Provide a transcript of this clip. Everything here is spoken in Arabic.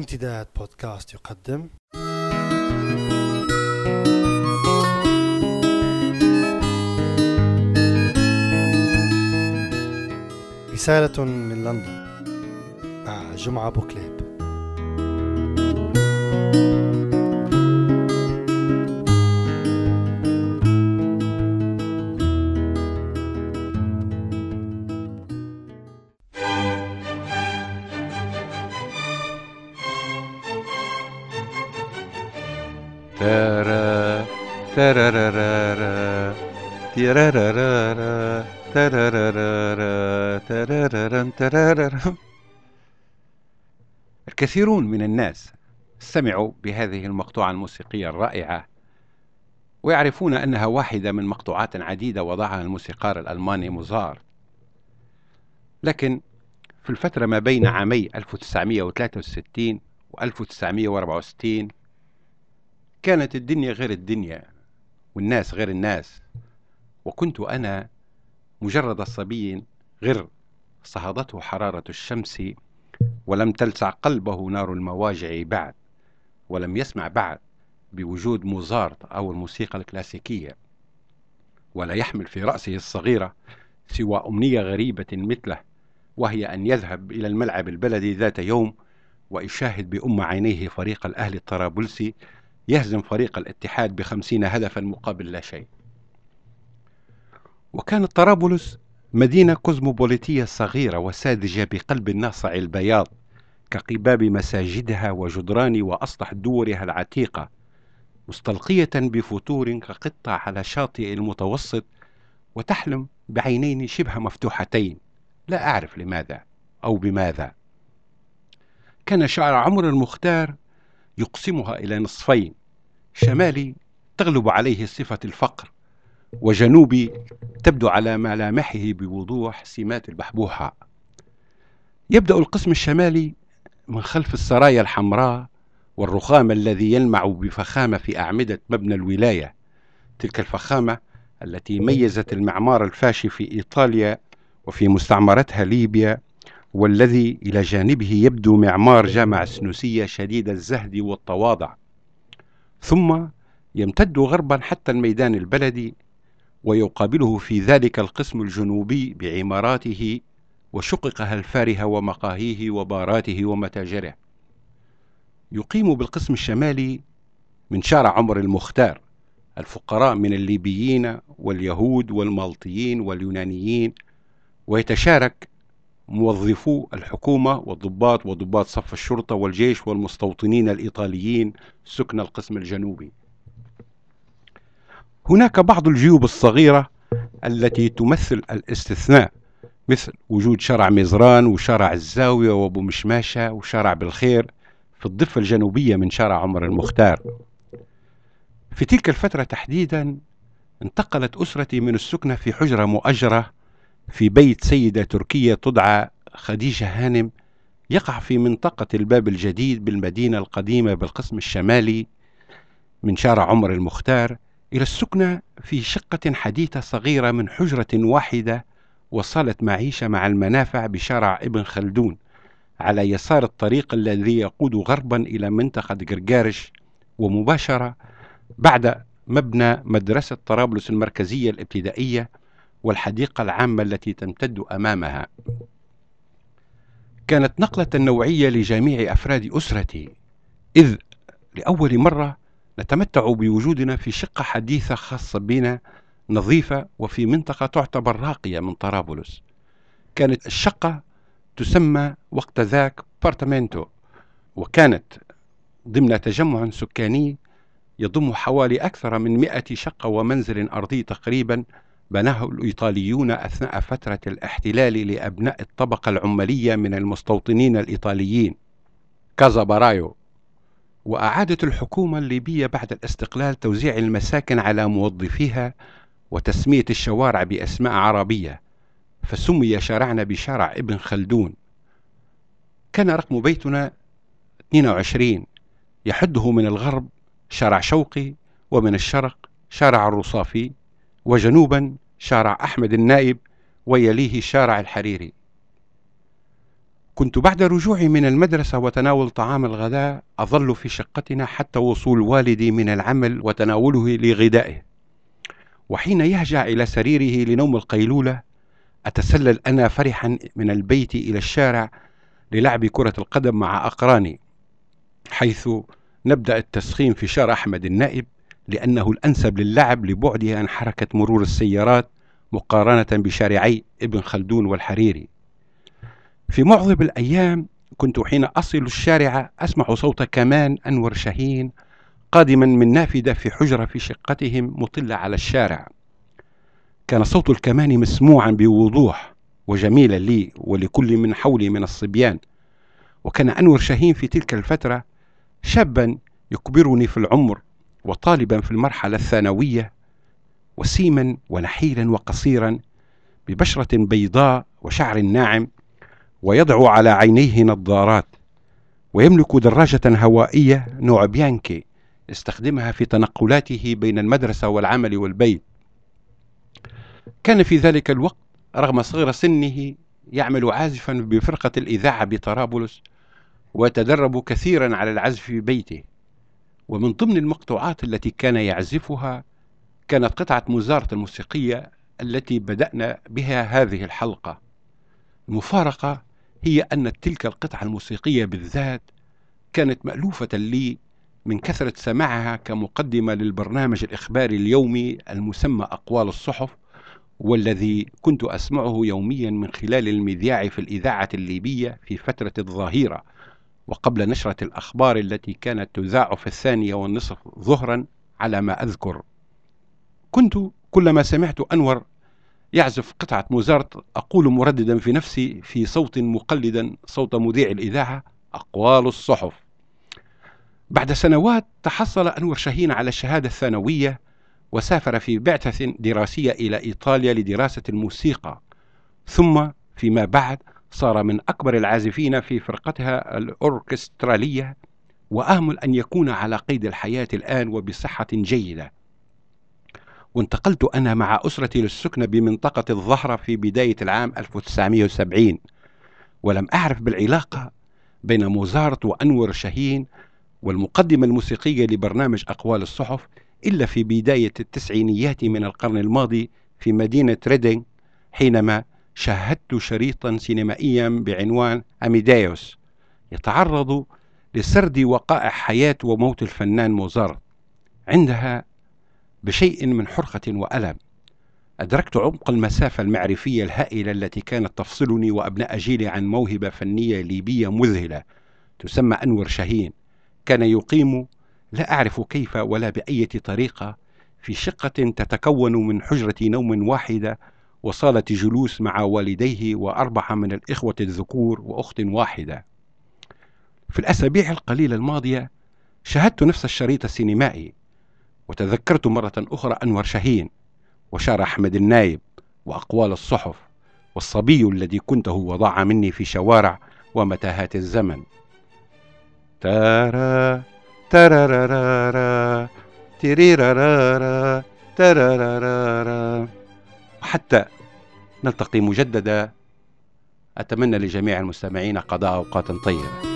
امتداد بودكاست يقدم. رسالة من لندن. مع جمعة بوكليب. تارا تارارارارا تيرارارارا تارارارارا تارارارن تارارارم. الكثيرون من الناس سمعوا بهذه المقطوعة الموسيقية الرائعة ويعرفون أنها واحدة من مقطوعات عديدة وضعها الموسيقار الألماني موزارت لكن في الفترة ما بين عامي 1963 و 1964 كانت الدنيا غير الدنيا والناس غير الناس. وكنت أنا مجرد صبي غر صهدته حرارة الشمس ولم تلسع قلبه نار المواجع بعد ولم يسمع بعد بوجود موزارت أو الموسيقى الكلاسيكية ولا يحمل في رأسه الصغيرة سوى أمنية غريبة مثله وهي أن يذهب إلى الملعب البلدي ذات يوم ويشاهد بأم عينيه فريق الأهلي الطرابلسي يهزم فريق الاتحاد بخمسين هدفا مقابل لا شيء. وكانت طرابلس مدينة كوزموبوليتية صغيرة وساذجة بقلب ناصع البياض كقباب مساجدها وجدران وأسطح دورها العتيقة مستلقية بفتور كقطة على شاطئ المتوسط وتحلم بعينين شبه مفتوحتين. لا أعرف لماذا أو بماذا. كان شعر عمر المختار يقسمها إلى نصفين. شمالي تغلب عليه صفة الفقر وجنوبي تبدو على ملامحه بوضوح سمات البحبوحة. يبدأ القسم الشمالي من خلف السرايا الحمراء والرخام الذي يلمع بفخامة في أعمدة مبنى الولاية. تلك الفخامة التي ميزت المعمار الفاشي في إيطاليا وفي مستعمرتها ليبيا والذي إلى جانبه يبدو معمار جامع السنوسية شديد الزهد والتواضع. ثم يمتد غربا حتى الميدان البلدي ويقابله في ذلك القسم الجنوبي بعماراته وشققها الفارهة ومقاهيه وباراته ومتاجره. يقيم بالقسم الشمالي من شارع عمر المختار الفقراء من الليبيين واليهود والمالطيين واليونانيين ويتشارك موظفو الحكومة والضباط وضباط صف الشرطة والجيش والمستوطنين الإيطاليين سكن القسم الجنوبي. هناك بعض الجيوب الصغيرة التي تمثل الاستثناء مثل وجود شارع مزران وشارع الزاوية وأبو مشماشة وشارع بالخير في الضفة الجنوبية من شارع عمر المختار. في تلك الفترة تحديدا انتقلت أسرتي من السكنة في حجرة مؤجرة في بيت سيدة تركية تدعى خديجة هانم يقع في منطقة الباب الجديد بالمدينة القديمة بالقسم الشمالي من شارع عمر المختار إلى السكنة في شقة حديثة صغيرة من حجرة واحدة وصالة معيشة مع المنافع بشارع ابن خلدون على يسار الطريق الذي يقود غربا إلى منطقة قرقارش ومباشرة بعد مبنى مدرسة طرابلس المركزية الابتدائية والحديقة العامة التي تمتد أمامها. كانت نقلة نوعية لجميع أفراد أسرتي إذ لأول مرة نتمتع بوجودنا في شقة حديثة خاصة بنا نظيفة وفي منطقة تعتبر راقية من طرابلس. كانت الشقة تسمى وقت ذاك appartamento وكانت ضمن تجمع سكاني يضم حوالي أكثر من مئة شقة ومنزل أرضي تقريبا بناه الإيطاليون أثناء فترة الاحتلال لأبناء الطبقة العمالية من المستوطنين الإيطاليين. casa operaia وأعادت الحكومة الليبية بعد الاستقلال توزيع المساكن على موظفيها وتسمية الشوارع بأسماء عربية فسمي شارعنا بشارع ابن خلدون. كان رقم بيتنا 22 يحده من الغرب شارع شوقي ومن الشرق شارع الرصافي. وجنوبا شارع أحمد النائب ويليه شارع الحريري. كنت بعد رجوعي من المدرسة وتناول طعام الغداء أظل في شقتنا حتى وصول والدي من العمل وتناوله لغدائه وحين يهجع إلى سريره لنوم القيلولة أتسلل أنا فرحا من البيت إلى الشارع للعب كرة القدم مع أقراني حيث نبدأ التسخين في شارع أحمد النائب لأنه الأنسب للعب لبعده عن حركة مرور السيارات مقارنة بشارعي ابن خلدون والحريري. في معظم الأيام كنت حين أصل الشارع أسمع صوت كمان أنور شاهين قادما من نافذة في حجرة في شقتهم مطلة على الشارع. كان صوت الكمان مسموعا بوضوح وجميلا لي ولكل من حولي من الصبيان. وكان أنور شاهين في تلك الفترة شابا يكبرني في العمر وطالبا في المرحلة الثانوية وسيما ونحيلا وقصيرا ببشرة بيضاء وشعر ناعم ويضع على عينيه نظارات ويملك دراجة هوائية نوع بيانكي استخدمها في تنقلاته بين المدرسة والعمل والبيت. كان في ذلك الوقت رغم صغر سنه يعمل عازفا بفرقة الإذاعة بطرابلس ويتدرب كثيرا على العزف في بيته. ومن ضمن المقطوعات التي كان يعزفها كانت قطعة موزارت الموسيقية التي بدأنا بها هذه الحلقة. المفارقة هي أن تلك القطعة الموسيقية بالذات كانت مألوفة لي من كثرة سماعها كمقدمة للبرنامج الإخباري اليومي المسمى أقوال الصحف والذي كنت أسمعه يوميا من خلال المذياع في الإذاعة الليبية في فترة الظهيرة. وقبل نشرة الأخبار التي كانت تذاع في الثانية والنصف ظهرا على ما أذكر. كنت كلما سمعت أنور يعزف قطعة موزارت أقول مرددا في نفسي في صوت مقلدا صوت مذيع الإذاعة أقوال الصحف. بعد سنوات تحصل أنور شاهين على الشهادة الثانوية وسافر في بعثة دراسية إلى إيطاليا لدراسة الموسيقى ثم فيما بعد صار من أكبر العازفين في فرقتها الأوركسترالية وآمل أن يكون على قيد الحياة الآن وبصحة جيدة. وانتقلت أنا مع أسرتي للسكنة بمنطقة الظهرة في بداية العام 1970 ولم أعرف بالعلاقة بين موزارت وأنور شاهين والمقدمة الموسيقية لبرنامج أقوال الصحف إلا في بداية التسعينيات من القرن الماضي في مدينة ريدينغ حينما شاهدت شريطا سينمائيا بعنوان أميدايوس يتعرض لسرد وقائع حياة وموت الفنان موزارت. عندها بشيء من حرقة وألم. أدركت عمق المسافة المعرفية الهائلة التي كانت تفصلني وأبناء جيلي عن موهبة فنية ليبية مذهلة تسمى أنور شاهين. كان يقيم لا أعرف كيف ولا بأية طريقة في شقة تتكون من حجرة نوم واحدة وصالة جلوس مع والديه وأربعة من الإخوة الذكور وأخت واحدة. في الأسابيع القليلة الماضية شاهدت نفس الشريط السينمائي وتذكرت مرة أخرى أنور شاهين وشارع أحمد النايب وأقوال الصحف والصبي الذي كنته وضاع مني في شوارع ومتاهات الزمن. تارا ترارارارا تريرارارا ترارارارا وحتى نلتقي مجددا. أتمنى لجميع المستمعين قضاء أوقات طيبة.